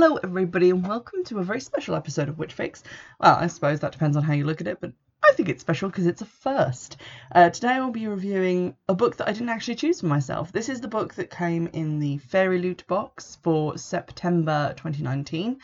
Hello, everybody, and welcome to a very special episode of Witch Fix. Well, I suppose that depends on how you look at it, but I think it's special because it's a first. Uh, today I will be reviewing a book that I didn't actually choose for myself. This is the book that came in the Fairy Loot box for September 2019.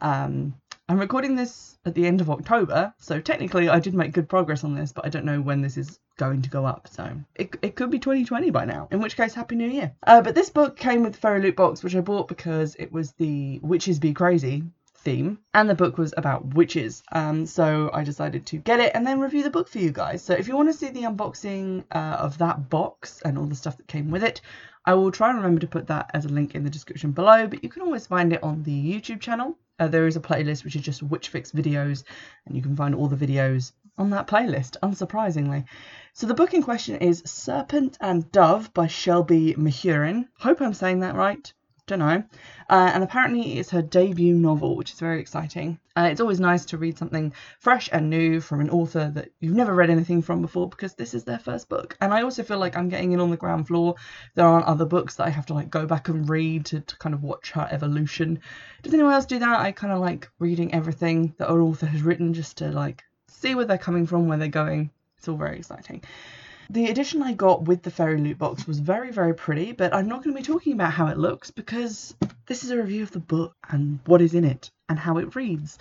Um, I'm recording this at the end of October, so technically I did make good progress on this, but I don't know when this is going to go up, so it, it could be 2020 by now, in which case, Happy New Year. Uh, but this book came with the Fairy Loot box, which I bought because it was the Witches Be Crazy theme, and the book was about witches. Um, so I decided to get it and then review the book for you guys. So if you want to see the unboxing uh, of that box and all the stuff that came with it, I will try and remember to put that as a link in the description below, but you can always find it on the YouTube channel. Uh, there is a playlist which is just Witch Fix videos, and you can find all the videos on that playlist, unsurprisingly. So the book in question is Serpent and Dove by Shelby Mahurin. Hope I'm saying that right don't know. Uh, and apparently it's her debut novel, which is very exciting. Uh, it's always nice to read something fresh and new from an author that you've never read anything from before because this is their first book. And I also feel like I'm getting in on the ground floor. There aren't other books that I have to like go back and read to, to kind of watch her evolution. Does anyone else do that? I kind of like reading everything that an author has written just to like see where they're coming from, where they're going. It's all very exciting. The edition I got with the Fairy Loot box was very, very pretty, but I'm not going to be talking about how it looks because this is a review of the book and what is in it and how it reads.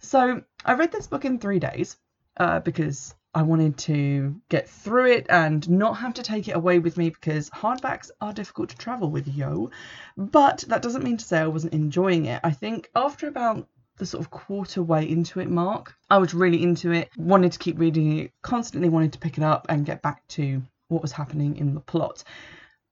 So I read this book in three days uh, because I wanted to get through it and not have to take it away with me because hardbacks are difficult to travel with, yo. But that doesn't mean to say I wasn't enjoying it. I think after about the sort of quarter way into it mark. I was really into it, wanted to keep reading it, constantly wanted to pick it up and get back to what was happening in the plot.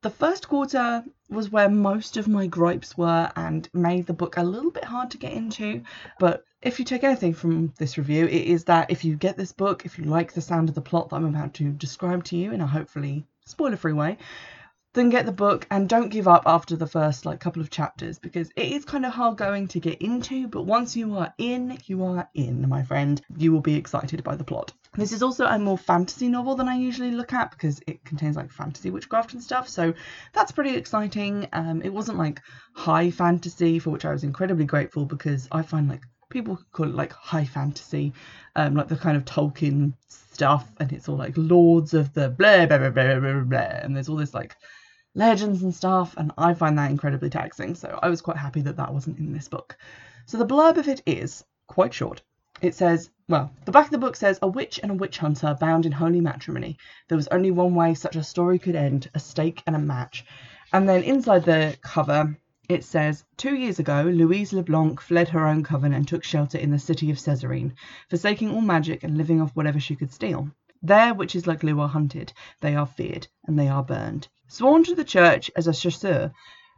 The first quarter was where most of my gripes were and made the book a little bit hard to get into. But if you take anything from this review, it is that if you get this book, if you like the sound of the plot that I'm about to describe to you in a hopefully spoiler free way, then get the book and don't give up after the first like couple of chapters because it is kind of hard going to get into but once you are in you are in my friend you will be excited by the plot this is also a more fantasy novel than I usually look at because it contains like fantasy witchcraft and stuff. So that's pretty exciting. Um, it wasn't like high fantasy, for which I was incredibly grateful because I find like people call it like high fantasy, um, like the kind of Tolkien stuff, and it's all like lords of the blah blah blah blah blah blah, and there's all this like legends and stuff, and I find that incredibly taxing, so I was quite happy that that wasn't in this book. So the blurb of it is quite short. It says, well, the back of the book says, A witch and a witch hunter bound in holy matrimony. There was only one way such a story could end a stake and a match. And then inside the cover, it says, Two years ago, Louise Leblanc fled her own coven and took shelter in the city of Cesarine, forsaking all magic and living off whatever she could steal. There witches like Lou are hunted, they are feared, and they are burned. Sworn to the church as a chasseur,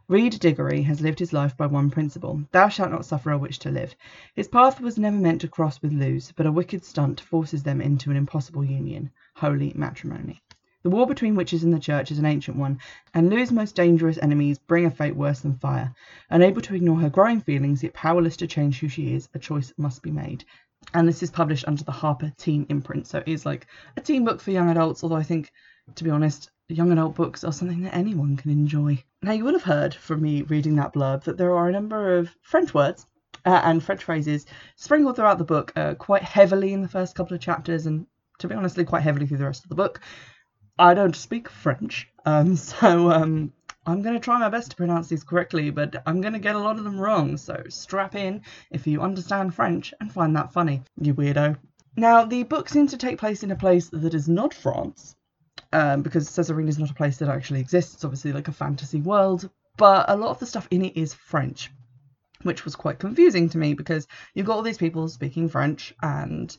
Reid Diggory has lived his life by one principle Thou shalt not suffer a witch to live. His path was never meant to cross with Lou's, but a wicked stunt forces them into an impossible union holy matrimony. The war between witches and the church is an ancient one, and Lou's most dangerous enemies bring a fate worse than fire. Unable to ignore her growing feelings, yet powerless to change who she is, a choice must be made and this is published under the Harper Teen imprint. So it is like a teen book for young adults, although I think, to be honest, young adult books are something that anyone can enjoy. Now, you will have heard from me reading that blurb that there are a number of French words uh, and French phrases sprinkled throughout the book, uh, quite heavily in the first couple of chapters, and to be honestly, quite heavily through the rest of the book. I don't speak French, um, so um, I'm going to try my best to pronounce these correctly, but I'm going to get a lot of them wrong, so strap in if you understand French and find that funny, you weirdo. Now, the book seems to take place in a place that is not France, um, because Cesarine is not a place that actually exists. It's obviously like a fantasy world, but a lot of the stuff in it is French, which was quite confusing to me because you've got all these people speaking French and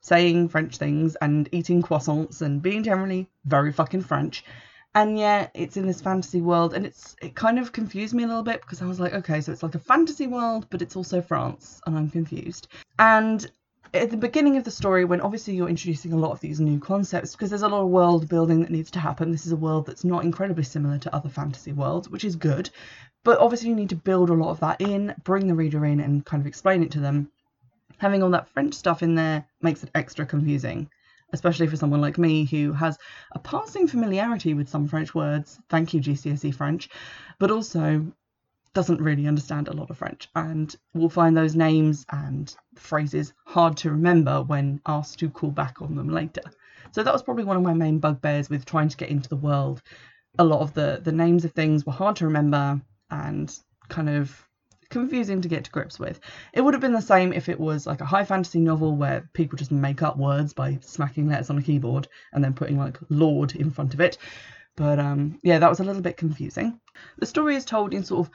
saying French things and eating croissants and being generally very fucking French and yet it's in this fantasy world and it's it kind of confused me a little bit because I was like okay so it's like a fantasy world but it's also France and I'm confused and at the beginning of the story when obviously you're introducing a lot of these new concepts because there's a lot of world building that needs to happen this is a world that's not incredibly similar to other fantasy worlds which is good but obviously you need to build a lot of that in bring the reader in and kind of explain it to them having all that french stuff in there makes it extra confusing especially for someone like me who has a passing familiarity with some French words. Thank you, GCSE French. But also, doesn't really understand a lot of French and will find those names and phrases hard to remember when asked to call back on them later. So that was probably one of my main bugbears with trying to get into the world. A lot of the the names of things were hard to remember and kind of confusing to get to grips with. It would have been the same if it was like a high fantasy novel where people just make up words by smacking letters on a keyboard and then putting like Lord in front of it. But um, yeah, that was a little bit confusing. The story is told in sort of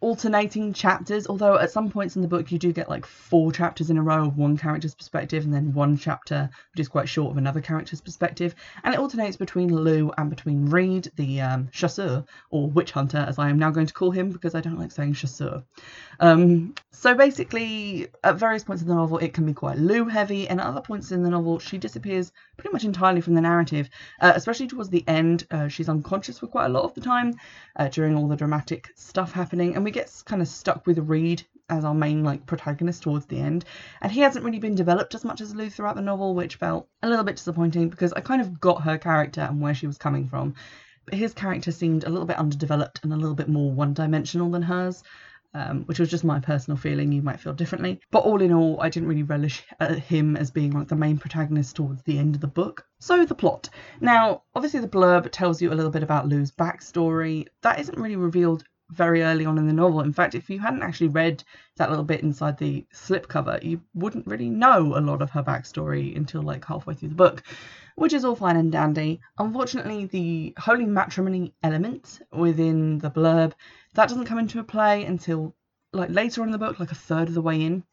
alternating chapters, although at some points in the book you do get like four chapters in a row of one character's perspective and then one chapter which is quite short of another character's perspective. And it alternates between Lou and between Reid, the um, chasseur, or witch hunter, as I am now going to call him because I don't like saying chasseur. Um, so basically, at various points in the novel, it can be quite Lou heavy, and at other points in the novel, she disappears pretty much entirely from the narrative, uh, especially towards the end. Uh, she's unconscious for quite a lot of the time uh, during all the dramatic stuff happening, and we get kind of stuck with Reid as our main like protagonist towards the end and he hasn't really been developed as much as Lou throughout the novel which felt a little bit disappointing because I kind of got her character and where she was coming from but his character seemed a little bit underdeveloped and a little bit more one-dimensional than hers um, which was just my personal feeling. You might feel differently. But all in all, I didn't really relish uh, him as being like the main protagonist towards the end of the book. So, the plot. Now, obviously, the blurb tells you a little bit about Lou's backstory. That isn't really revealed very early on in the novel. In fact, if you hadn't actually read that little bit inside the slipcover, you wouldn't really know a lot of her backstory until like halfway through the book, which is all fine and dandy. Unfortunately, the holy matrimony element within the blurb that doesn't come into play until like later on in the book, like a third of the way in.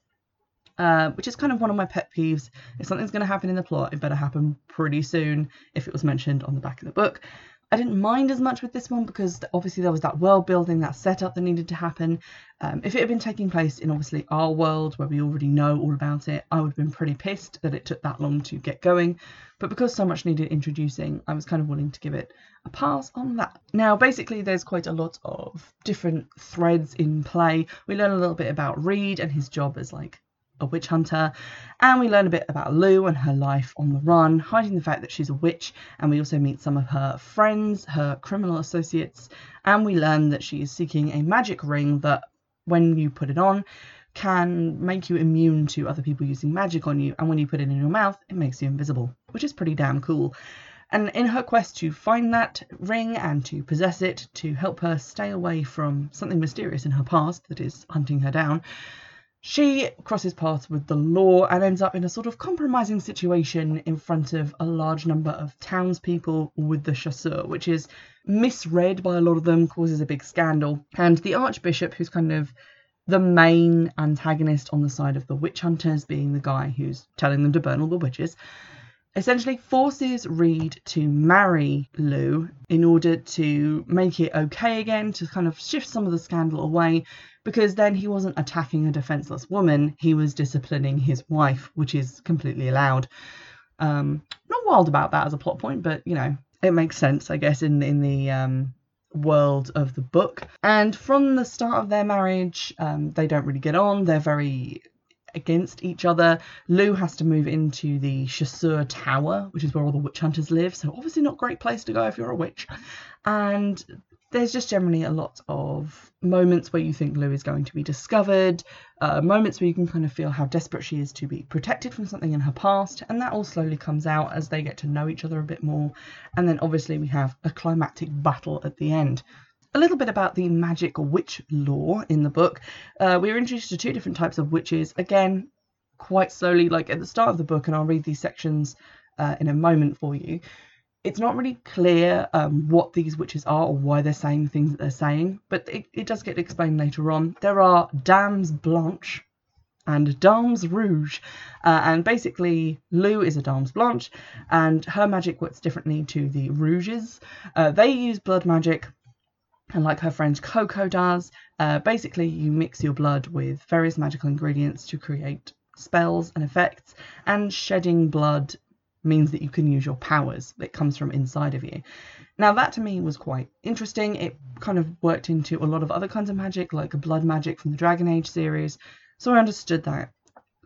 Uh, which is kind of one of my pet peeves. If something's going to happen in the plot, it better happen pretty soon if it was mentioned on the back of the book. I didn't mind as much with this one because obviously there was that world building, that setup that needed to happen. Um, if it had been taking place in obviously our world where we already know all about it, I would have been pretty pissed that it took that long to get going. But because so much needed introducing, I was kind of willing to give it a pass on that. Now, basically, there's quite a lot of different threads in play. We learn a little bit about Reid and his job as like a witch hunter, and we learn a bit about Lou and her life on the run, hiding the fact that she's a witch, and we also meet some of her friends, her criminal associates, and we learn that she is seeking a magic ring that, when you put it on, can make you immune to other people using magic on you, and when you put it in your mouth, it makes you invisible, which is pretty damn cool. And in her quest to find that ring and to possess it to help her stay away from something mysterious in her past that is hunting her down, she crosses paths with the law and ends up in a sort of compromising situation in front of a large number of townspeople with the chasseur, which is misread by a lot of them, causes a big scandal. And the archbishop, who's kind of the main antagonist on the side of the witch hunters, being the guy who's telling them to burn all the witches, essentially forces Reid to marry Lou in order to make it okay again, to kind of shift some of the scandal away, because then he wasn't attacking a defenseless woman, he was disciplining his wife, which is completely allowed. Um, not wild about that as a plot point, but you know, it makes sense, I guess, in in the um, world of the book. And from the start of their marriage, um, they don't really get on. They're very against each other. Lou has to move into the Chasseur Tower, which is where all the witch hunters live. So obviously not a great place to go if you're a witch. And there's just generally a lot of moments where you think Lou is going to be discovered, uh, moments where you can kind of feel how desperate she is to be protected from something in her past, and that all slowly comes out as they get to know each other a bit more. And then obviously we have a climactic battle at the end a little bit about the magic witch lore in the book. Uh, we are introduced to two different types of witches. Again, quite slowly, like at the start of the book, and I'll read these sections uh, in a moment for you. It's not really clear um, what these witches are or why they're saying the things that they're saying, but it, it does get explained later on. There are Dames Blanche and Dames Rouge, uh, and basically Lou is a Dames Blanche, and her magic works differently to the Rouges. Uh, they use blood magic and like her friend Coco does, uh, basically you mix your blood with various magical ingredients to create spells and effects, and shedding blood means that you can use your powers that comes from inside of you. Now that to me was quite interesting. It kind of worked into a lot of other kinds of magic, like blood magic from the Dragon Age series, so I understood that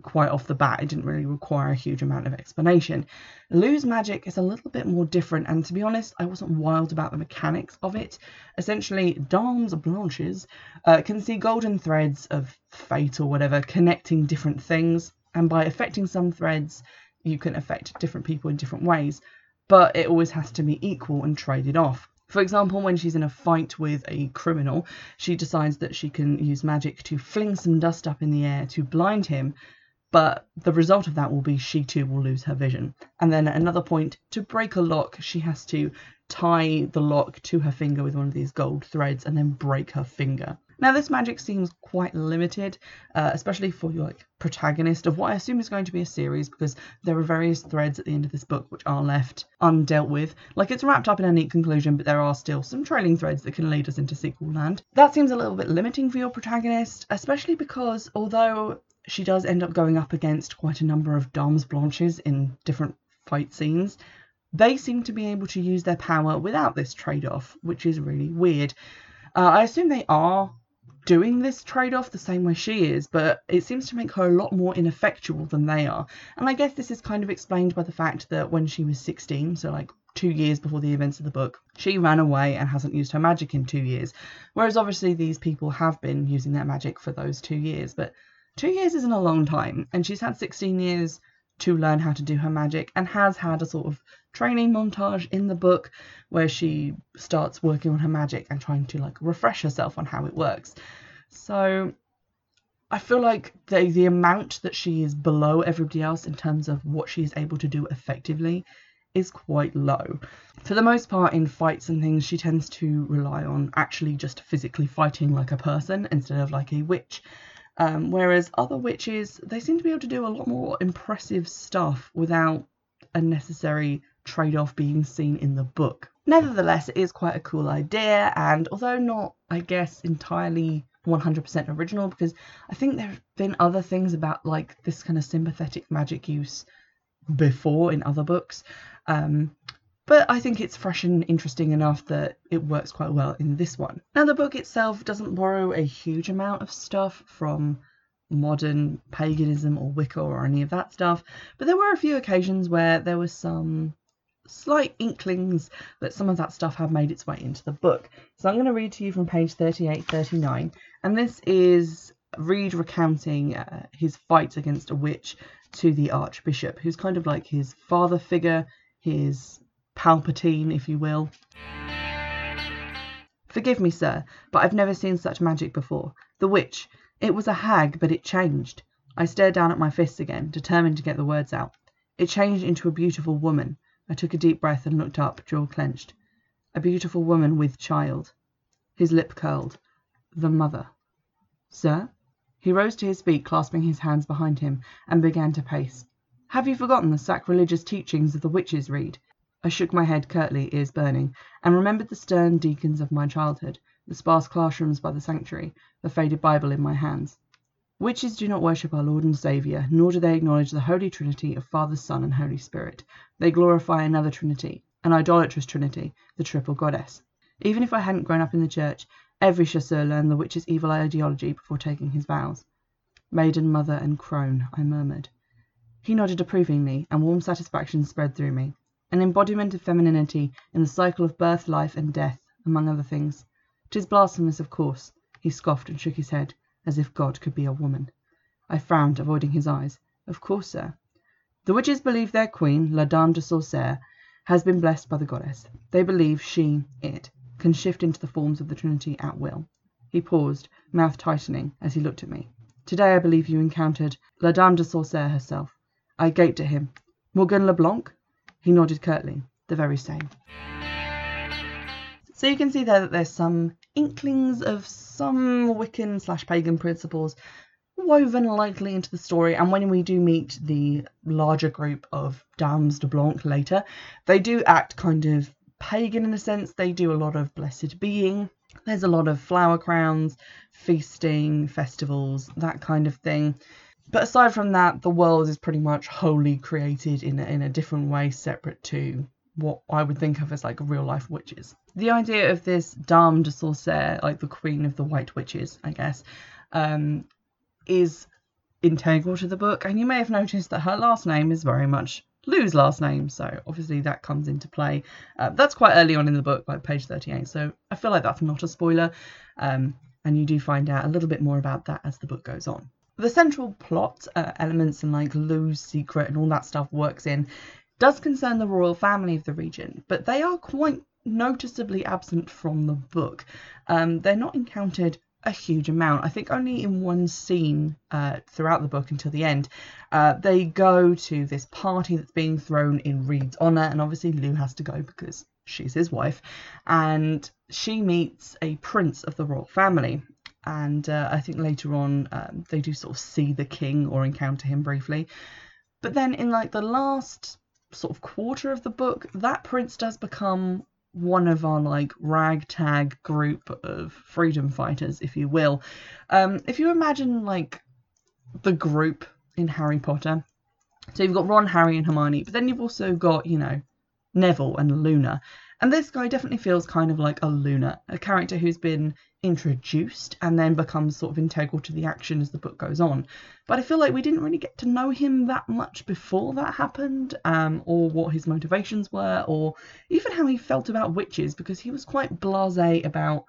quite off the bat. It didn't really require a huge amount of explanation. Lou's magic is a little bit more different, and to be honest, I wasn't wild about the mechanics of it. Essentially, dames blanches uh, can see golden threads of fate or whatever connecting different things, and by affecting some threads, you can affect different people in different ways, but it always has to be equal and traded off. For example, when she's in a fight with a criminal, she decides that she can use magic to fling some dust up in the air to blind him, but the result of that will be she too will lose her vision. And then at another point, to break a lock, she has to tie the lock to her finger with one of these gold threads and then break her finger. Now, this magic seems quite limited, uh, especially for your like, protagonist of what I assume is going to be a series, because there are various threads at the end of this book which are left undealt with. Like it's wrapped up in a neat conclusion, but there are still some trailing threads that can lead us into sequel land. That seems a little bit limiting for your protagonist, especially because although she does end up going up against quite a number of Dames Blanches in different fight scenes, they seem to be able to use their power without this trade off, which is really weird. Uh, I assume they are doing this trade off the same way she is, but it seems to make her a lot more ineffectual than they are. And I guess this is kind of explained by the fact that when she was 16, so like two years before the events of the book, she ran away and hasn't used her magic in two years. Whereas obviously these people have been using their magic for those two years, but two years isn't a long time, and she's had 16 years to learn how to do her magic and has had a sort of training montage in the book where she starts working on her magic and trying to like refresh herself on how it works. So I feel like the the amount that she is below everybody else in terms of what she is able to do effectively is quite low. For the most part, in fights and things, she tends to rely on actually just physically fighting like a person instead of like a witch. Um, whereas other witches, they seem to be able to do a lot more impressive stuff without a necessary trade off being seen in the book. Nevertheless, it is quite a cool idea, and although not, I guess, entirely 100% original, because I think there have been other things about like this kind of sympathetic magic use before in other books. Um, but I think it's fresh and interesting enough that it works quite well in this one. Now, the book itself doesn't borrow a huge amount of stuff from modern paganism or Wicca or any of that stuff, but there were a few occasions where there was some slight inklings that some of that stuff had made its way into the book. So I'm going to read to you from page 38 39, and this is Reid recounting uh, his fight against a witch to the Archbishop, who's kind of like his father figure, his Palpatine, if you will. Forgive me, sir, but I've never seen such magic before. The witch. It was a hag, but it changed. I stared down at my fists again, determined to get the words out. It changed into a beautiful woman. I took a deep breath and looked up, jaw clenched. A beautiful woman with child. His lip curled. The mother. Sir? He rose to his feet, clasping his hands behind him, and began to pace. Have you forgotten the sacrilegious teachings of the witches, Reid? I shook my head curtly, ears burning, and remembered the stern deacons of my childhood, the sparse classrooms by the sanctuary, the faded Bible in my hands. Witches do not worship our Lord and Saviour, nor do they acknowledge the Holy Trinity of Father, Son, and Holy Spirit. They glorify another Trinity, an idolatrous Trinity, the Triple Goddess. Even if I hadn't grown up in the church, every chasseur learned the witch's evil ideology before taking his vows. Maiden, mother, and crone, I murmured. He nodded approvingly, and warm satisfaction spread through me an embodiment of femininity in the cycle of birth, life, and death, among other things. "'Tis blasphemous, of course," he scoffed and shook his head, as if God could be a woman. I frowned, avoiding his eyes. "Of course, sir." "The witches believe their queen, la Dame de Sorcière, has been blessed by the goddess. They believe she, it, can shift into the forms of the Trinity at will." He paused, mouth tightening, as he looked at me. "Today I believe you encountered la Dame de Sorcière herself." I gaped at him. "Morgane Le Blanc?" He nodded curtly. The very same. So you can see there that there's some inklings of some Wiccan slash pagan principles woven lightly into the story. And when we do meet the larger group of Dames de Blanc later, they do act kind of pagan in a sense. They do a lot of blessed being. There's a lot of flower crowns, feasting, festivals, that kind of thing. But aside from that, the world is pretty much wholly created in a, in a different way, separate to what I would think of as like real life witches. The idea of this Dame de Sorcière, like the queen of the white witches, I guess, um, is integral to the book. And you may have noticed that her last name is very much Lou's last name, so obviously that comes into play. Uh, that's quite early on in the book, like page 38, so I feel like that's not a spoiler, um, and you do find out a little bit more about that as the book goes on. The central plot uh, elements and like Lou's secret and all that stuff works in does concern the royal family of the region, but they are quite noticeably absent from the book. Um, they're not encountered a huge amount. I think only in one scene uh, throughout the book until the end, uh, they go to this party that's being thrown in Reid's honour, and obviously Lou has to go because she's his wife, and she meets a prince of the royal family. And uh, I think later on um, they do sort of see the king or encounter him briefly. But then in like the last sort of quarter of the book, that prince does become one of our like ragtag group of freedom fighters, if you will. Um, if you imagine like the group in Harry Potter, so you've got Ron, Harry, and Hermione, but then you've also got, you know, Neville and Luna. And this guy definitely feels kind of like a Luna, a character who's been introduced and then becomes sort of integral to the action as the book goes on. But I feel like we didn't really get to know him that much before that happened, um, or what his motivations were, or even how he felt about witches, because he was quite blase about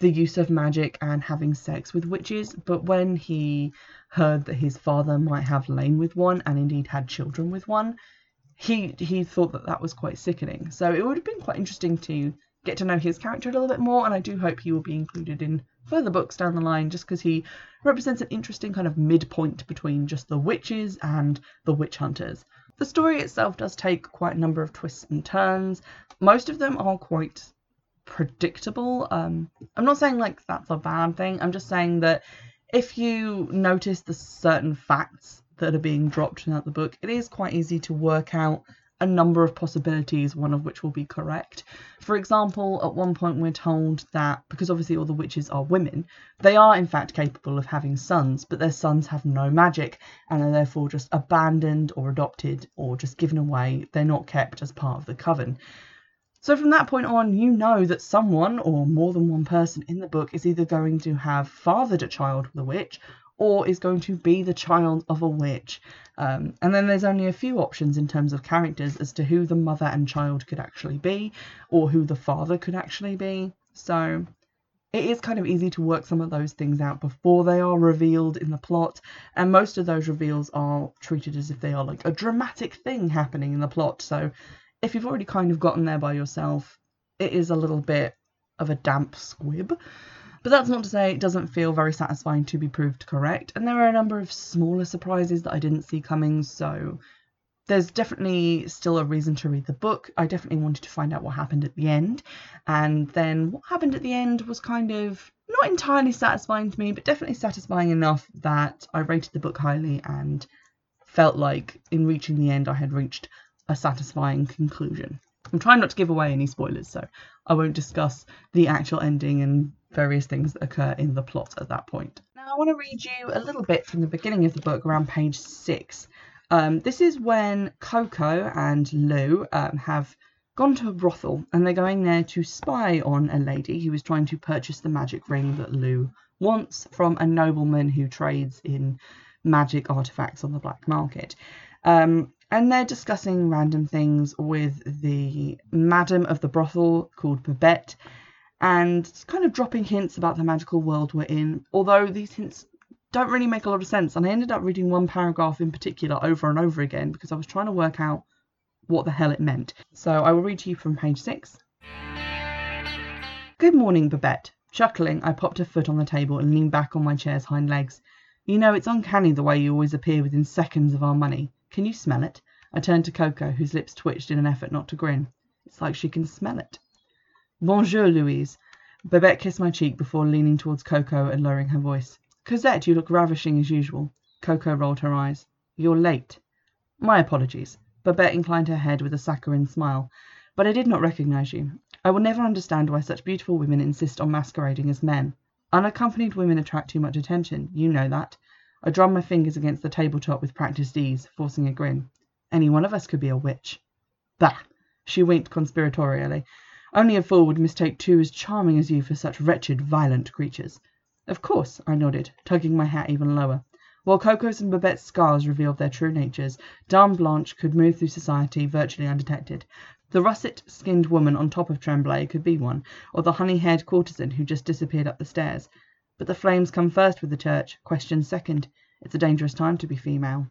the use of magic and having sex with witches. But when he heard that his father might have lain with one and indeed had children with one, he he thought that that was quite sickening. So it would have been quite interesting to get to know his character a little bit more, and I do hope he will be included in further books down the line just because he represents an interesting kind of midpoint between just the witches and the witch hunters. The story itself does take quite a number of twists and turns. Most of them are quite predictable. Um, I'm not saying like that's a bad thing, I'm just saying that if you notice the certain facts that are being dropped throughout the book, it is quite easy to work out a number of possibilities, one of which will be correct. For example, at one point we're told that because obviously all the witches are women, they are in fact capable of having sons, but their sons have no magic and are therefore just abandoned or adopted or just given away. They're not kept as part of the coven. So from that point on, you know that someone or more than one person in the book is either going to have fathered a child with a witch or is going to be the child of a witch. Um, and then there's only a few options in terms of characters as to who the mother and child could actually be, or who the father could actually be. So it is kind of easy to work some of those things out before they are revealed in the plot, and most of those reveals are treated as if they are like a dramatic thing happening in the plot. So if you've already kind of gotten there by yourself, it is a little bit of a damp squib. But that's not to say it doesn't feel very satisfying to be proved correct, and there are a number of smaller surprises that I didn't see coming, so there's definitely still a reason to read the book. I definitely wanted to find out what happened at the end, and then what happened at the end was kind of not entirely satisfying to me, but definitely satisfying enough that I rated the book highly and felt like in reaching the end I had reached a satisfying conclusion. I'm trying not to give away any spoilers, so I won't discuss the actual ending and various things that occur in the plot at that point. Now, I want to read you a little bit from the beginning of the book, around page six. Um, this is when Coco and Lou um, have gone to a brothel and they're going there to spy on a lady who is trying to purchase the magic ring that Lou wants from a nobleman who trades in magic artifacts on the black market. Um, and they're discussing random things with the madam of the brothel called Babette and kind of dropping hints about the magical world we're in, although these hints don't really make a lot of sense. And I ended up reading one paragraph in particular over and over again because I was trying to work out what the hell it meant. So I will read to you from page six. Good morning, Babette. Chuckling, I popped a foot on the table and leaned back on my chair's hind legs. You know, it's uncanny the way you always appear within seconds of our money. Can you smell it? I turned to Coco, whose lips twitched in an effort not to grin. It's like she can smell it. Bonjour, Louise. Babette kissed my cheek before leaning towards Coco and lowering her voice. Cosette, you look ravishing as usual. Coco rolled her eyes. You're late. My apologies. Babette inclined her head with a saccharine smile. But I did not recognize you. I will never understand why such beautiful women insist on masquerading as men. Unaccompanied women attract too much attention. You know that. I drummed my fingers against the tabletop with practiced ease, forcing a grin. Any one of us could be a witch. Bah! She winked conspiratorially. Only a fool would mistake two as charming as you for such wretched, violent creatures. Of course, I nodded, tugging my hat even lower. While Coco's and Babette's scars revealed their true natures, Dame Blanche could move through society virtually undetected. The russet skinned woman on top of Tremblay could be one, or the honey haired courtesan who just disappeared up the stairs. But the flames come first with the church, questions second. It's a dangerous time to be female.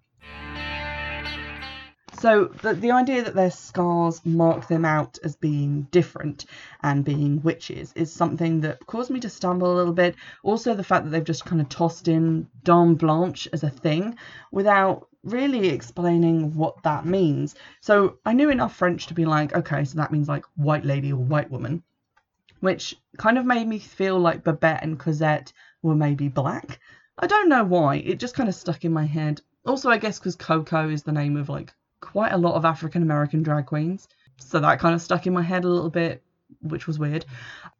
So the, the idea that their scars mark them out as being different and being witches is something that caused me to stumble a little bit. Also, the fact that they've just kind of tossed in Dame Blanche as a thing without really explaining what that means. So I knew enough French to be like, okay, so that means like white lady or white woman, which kind of made me feel like Babette and Cosette were maybe black. I don't know why. It just kind of stuck in my head. Also, I guess because Coco is the name of like quite a lot of African American drag queens. So that kind of stuck in my head a little bit, which was weird.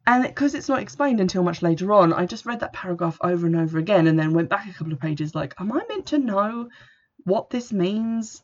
And because it's not explained until much later on, I just read that paragraph over and over again and then went back a couple of pages like, am I meant to know what this means?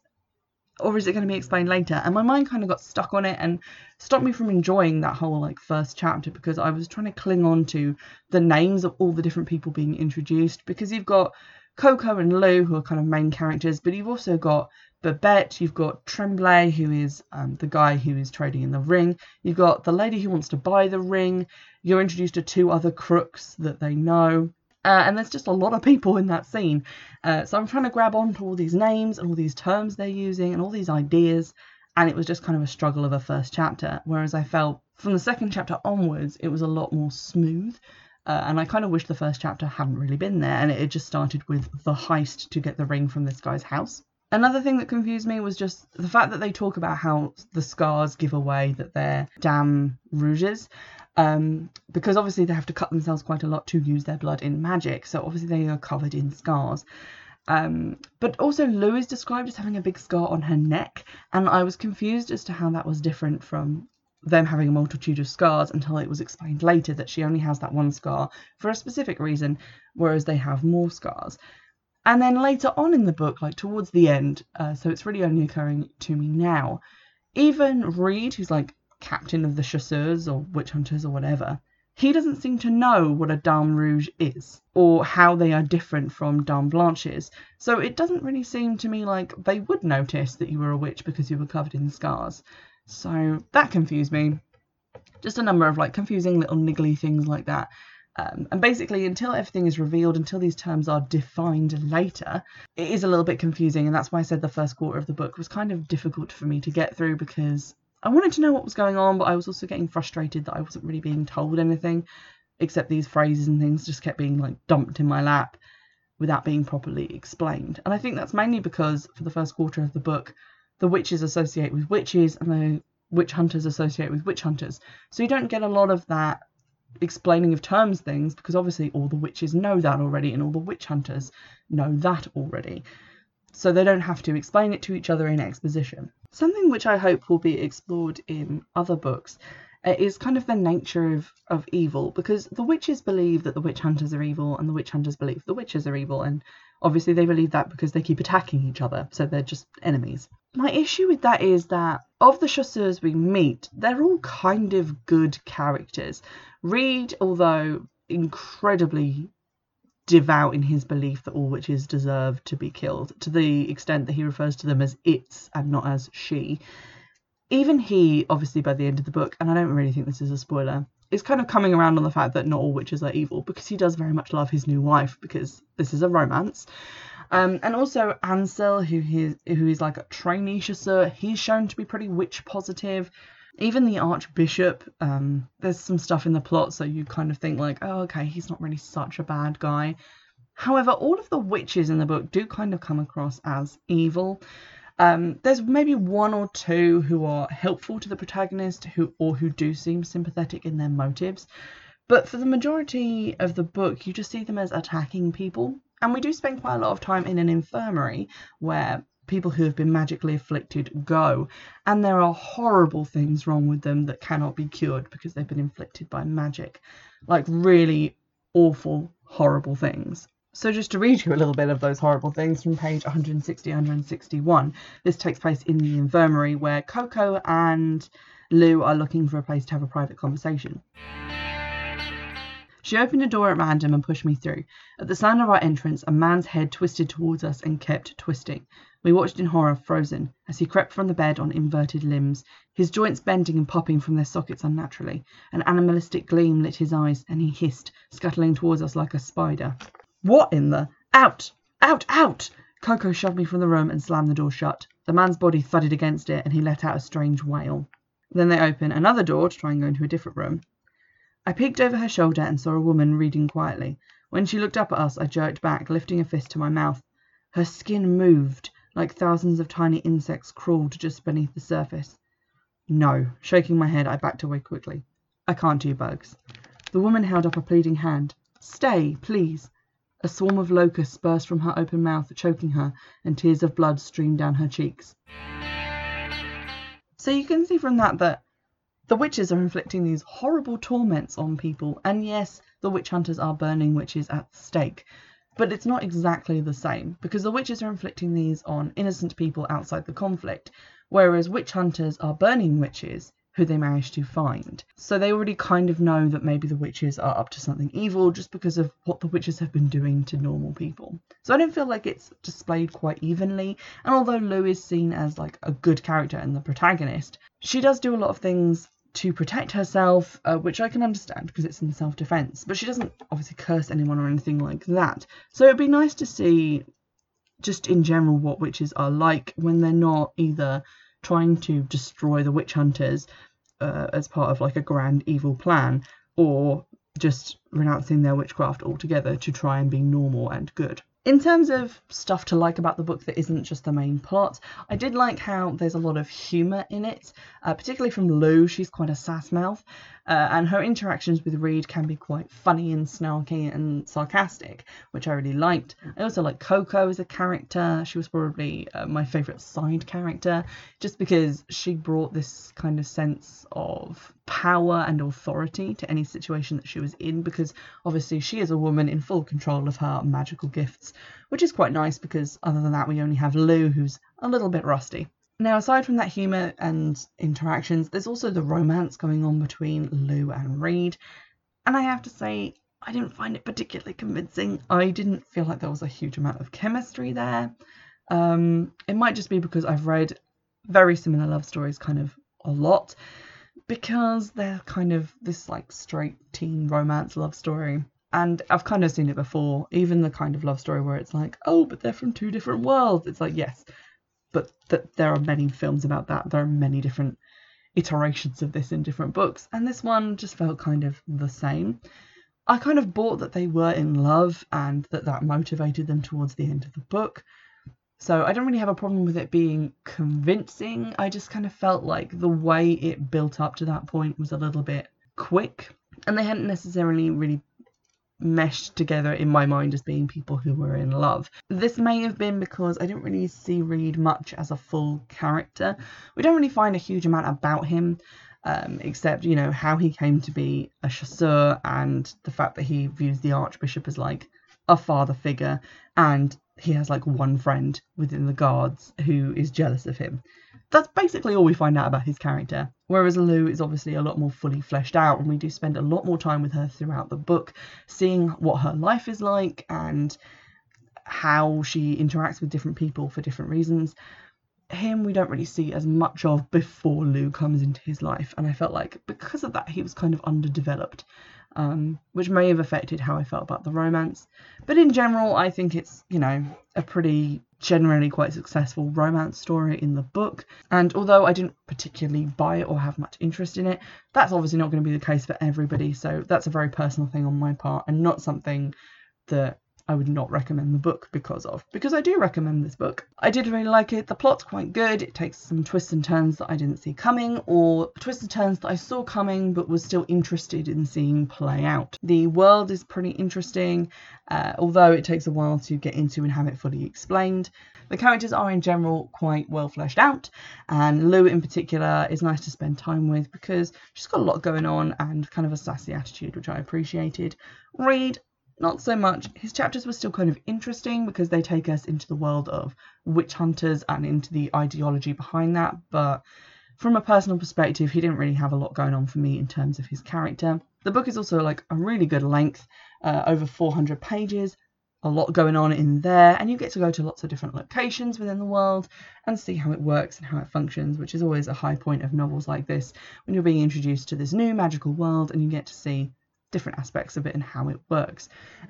Or is it going to be explained later? And my mind kind of got stuck on it and stopped me from enjoying that whole like first chapter because I was trying to cling on to the names of all the different people being introduced because you've got Coco and Lou who are kind of main characters, but you've also got Babette, you've got Tremblay, who is um, the guy who is trading in the ring. You've got the lady who wants to buy the ring. You're introduced to two other crooks that they know. Uh, and there's just a lot of people in that scene. Uh, so I'm trying to grab onto all these names and all these terms they're using and all these ideas. And it was just kind of a struggle of a first chapter. Whereas I felt from the second chapter onwards, it was a lot more smooth. Uh, and I kind of wish the first chapter hadn't really been there and it just started with the heist to get the ring from this guy's house. Another thing that confused me was just the fact that they talk about how the scars give away that they're Dames Rouges. Um, because obviously they have to cut themselves quite a lot to use their blood in magic, so obviously they are covered in scars. Um, but also Lou is described as having a big scar on her neck, and I was confused as to how that was different from them having a multitude of scars until it was explained later that she only has that one scar for a specific reason, whereas they have more scars. And then later on in the book, like towards the end, uh, so it's really only occurring to me now, even Reid, who's like captain of the chasseurs or witch hunters or whatever, he doesn't seem to know what a Dame Rouge is or how they are different from Dame Blanches. So it doesn't really seem to me like they would notice that you were a witch because you were covered in scars. So that confused me. Just a number of like confusing little niggly things like that. Um, and basically, until everything is revealed, until these terms are defined later, it is a little bit confusing. And that's why I said the first quarter of the book was kind of difficult for me to get through because I wanted to know what was going on, but I was also getting frustrated that I wasn't really being told anything, except these phrases and things just kept being like dumped in my lap without being properly explained. And I think that's mainly because for the first quarter of the book, the witches associate with witches and the witch hunters associate with witch hunters. So you don't get a lot of that explaining of terms things because obviously all the witches know that already and all the witch hunters know that already. So they don't have to explain it to each other in exposition. Something which I hope will be explored in other books uh, is kind of the nature of, of evil because the witches believe that the witch hunters are evil and the witch hunters believe the witches are evil and obviously they believe that because they keep attacking each other so they're just enemies. My issue with that is that of the chasseurs we meet they're all kind of good characters. Reid, although incredibly devout in his belief that all witches deserve to be killed, to the extent that he refers to them as its and not as she, even he, obviously by the end of the book, and I don't really think this is a spoiler, is kind of coming around on the fact that not all witches are evil because he does very much love his new wife because this is a romance. Um, and also Ansel, who he, who is like a trainee chasseur, he's shown to be pretty witch positive. Even the archbishop um, there's some stuff in the plot so you kind of think like oh okay he's not really such a bad guy. However all of the witches in the book do kind of come across as evil um, there's maybe one or two who are helpful to the protagonist who or who do seem sympathetic in their motives but for the majority of the book you just see them as attacking people and we do spend quite a lot of time in an infirmary where people who have been magically afflicted go. And there are horrible things wrong with them that cannot be cured because they've been inflicted by magic. Like really awful, horrible things. So, just to read you a little bit of those horrible things from page 160 161, this takes place in the infirmary where Coco and Lou are looking for a place to have a private conversation. She opened a door at random and pushed me through. At the sound of our entrance, a man's head twisted towards us and kept twisting. We watched in horror, frozen, as he crept from the bed on inverted limbs, his joints bending and popping from their sockets unnaturally. An animalistic gleam lit his eyes, and he hissed, scuttling towards us like a spider. What in the? Out! Out! Out! Coco shoved me from the room and slammed the door shut. The man's body thudded against it, and he let out a strange wail. Then they opened another door to try and go into a different room. I peeked over her shoulder and saw a woman reading quietly. When she looked up at us, I jerked back, lifting a fist to my mouth. Her skin moved, like thousands of tiny insects crawled just beneath the surface. No. Shaking my head, I backed away quickly. I can't do bugs. The woman held up a pleading hand. Stay, please. A swarm of locusts burst from her open mouth, choking her, and tears of blood streamed down her cheeks. So you can see from that that the witches are inflicting these horrible torments on people, and yes, the witch hunters are burning witches at stake. But it's not exactly the same, because the witches are inflicting these on innocent people outside the conflict, whereas witch hunters are burning witches who they managed to find. So they already kind of know that maybe the witches are up to something evil just because of what the witches have been doing to normal people. So I don't feel like it's displayed quite evenly. And although Lou is seen as like a good character and the protagonist, she does do a lot of things to protect herself, uh, which I can understand because it's in self defense. But she doesn't obviously curse anyone or anything like that. So it'd be nice to see, just in general, what witches are like when they're not either trying to destroy the witch hunters uh, as part of like a grand evil plan or just renouncing their witchcraft altogether to try and be normal and good. In terms of stuff to like about the book that isn't just the main plot, I did like how there's a lot of humour in it, uh, particularly from Lou. She's quite a sass mouth, uh, and her interactions with Reid can be quite funny and snarky and sarcastic, which I really liked. I also like Coco as a character. She was probably uh, my favourite side character, just because she brought this kind of sense of power and authority to any situation that she was in because obviously she is a woman in full control of her magical gifts, which is quite nice because other than that we only have Lou who's a little bit rusty. Now, aside from that humour and interactions, there's also the romance going on between Lou and Reid, and I have to say, I didn't find it particularly convincing. I didn't feel like there was a huge amount of chemistry there. Um, it might just be because I've read very similar love stories kind of a lot, because they're kind of this like straight teen romance love story. And I've kind of seen it before, even the kind of love story where it's like, oh, but they're from two different worlds. It's like, yes, but that there are many films about that. There are many different iterations of this in different books, and this one just felt kind of the same. I kind of bought that they were in love and that that motivated them towards the end of the book. So I don't really have a problem with it being convincing. I just kind of felt like the way it built up to that point was a little bit quick, and they hadn't necessarily really meshed together in my mind as being people who were in love. This may have been because I didn't really see Reid much as a full character. We don't really find a huge amount about him. Um, except, you know, how he came to be a chasseur and the fact that he views the Archbishop as like a father figure and he has like one friend within the guards who is jealous of him. That's basically all we find out about his character. Whereas Lou is obviously a lot more fully fleshed out, and we do spend a lot more time with her throughout the book, seeing what her life is like and how she interacts with different people for different reasons. Him, we don't really see as much of before Lou comes into his life, and I felt like because of that, he was kind of underdeveloped um, which may have affected how I felt about the romance. But in general, I think it's, you know, a pretty generally quite successful romance story in the book. And although I didn't particularly buy it or have much interest in it, that's obviously not going to be the case for everybody. So that's a very personal thing on my part and not something that I would not recommend the book because of. Because I do recommend this book. I did really like it. The plot's quite good. It takes some twists and turns that I didn't see coming, or twists and turns that I saw coming but was still interested in seeing play out. The world is pretty interesting, uh, although it takes a while to get into and have it fully explained. The characters are in general quite well fleshed out, and Lou in particular is nice to spend time with because she's got a lot going on and kind of a sassy attitude, which I appreciated. Reid, not so much. His chapters were still kind of interesting because they take us into the world of witch hunters and into the ideology behind that, but from a personal perspective, he didn't really have a lot going on for me in terms of his character. The book is also like a really good length, uh, over 400 pages, a lot going on in there, and you get to go to lots of different locations within the world and see how it works and how it functions, which is always a high point of novels like this when you're being introduced to this new magical world and you get to see different aspects of it and how it works.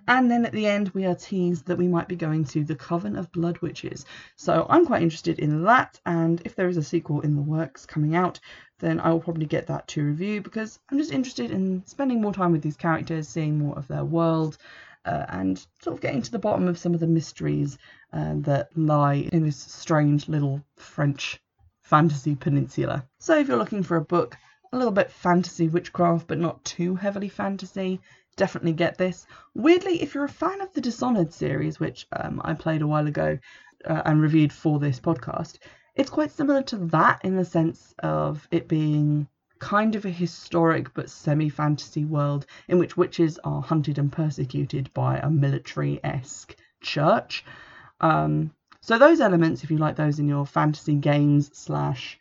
And then at the end, we are teased that we might be going to the Coven of Blood Witches. So I'm quite interested in that, and if there is a sequel in the works coming out, then I will probably get that to review because I'm just interested in spending more time with these characters, seeing more of their world, uh, and sort of getting to the bottom of some of the mysteries uh, that lie in this strange little French fantasy peninsula. So if you're looking for a book a little bit fantasy witchcraft, but not too heavily fantasy, definitely get this. Weirdly, if you're a fan of the Dishonored series, which um, I played a while ago uh, and reviewed for this podcast, it's quite similar to that in the sense of it being kind of a historic but semi fantasy world in which witches are hunted and persecuted by a military esque church. Um, so those elements, if you like those in your fantasy games slash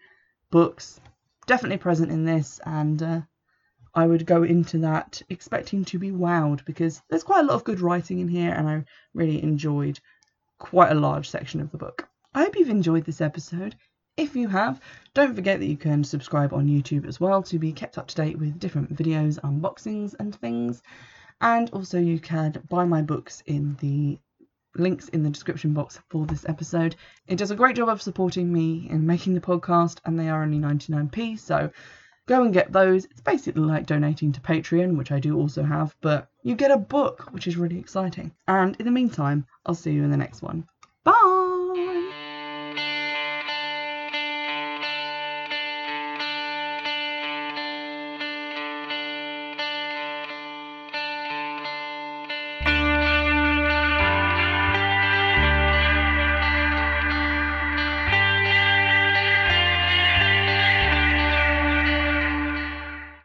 books, definitely present in this, and uh, I would go into that expecting to be wowed because there's quite a lot of good writing in here, and I really enjoyed quite a large section of the book. I hope you've enjoyed this episode. If you have, don't forget that you can subscribe on YouTube as well to be kept up to date with different videos, unboxings, and things. And also, you can buy my books in the links in the description box for this episode. It does a great job of supporting me in making the podcast, and they are only 99p, so go and get those. It's basically like donating to Patreon, which I do also have, but you get a book, which is really exciting. And in the meantime, I'll see you in the next one. Bye!